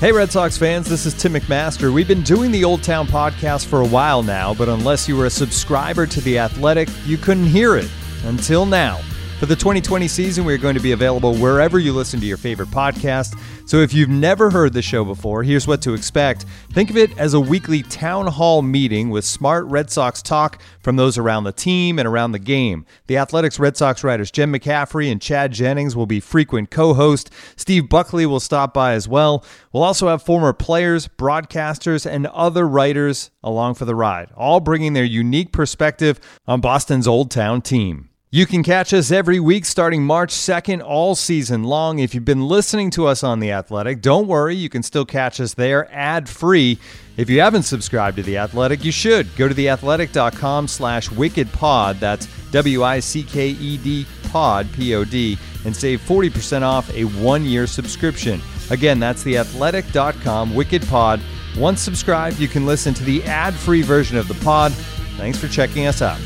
Hey, Red Sox fans, this is Tim McMaster. We've been doing the Old Town podcast for a while now, but unless you were a subscriber to The Athletic, you couldn't hear it until now. For the 2020 season, we are going to be available wherever you listen to your favorite podcast. So if you've never heard the show before, here's what to expect. Think of it as a weekly town hall meeting with smart Red Sox talk from those around the team and around the game. The Athletics Red Sox writers Jen McCaffrey and Chad Jennings will be frequent co hosts. Steve Buckley will stop by as well. We'll also have former players, broadcasters, and other writers along for the ride, all bringing their unique perspective on Boston's Old Town team. You can catch us every week starting March 2nd all season long. If you've been listening to us on The Athletic, don't worry, you can still catch us there ad free. If you haven't subscribed to The Athletic, you should. Go to theathletic.com slash wickedpod, that's W-I-C-K-E-D pod, P-O-D, and save 40% off a one-year subscription. Again, that's theathletic.com wickedpod. Once subscribed, you can listen to the ad-free version of the pod. Thanks for checking us out.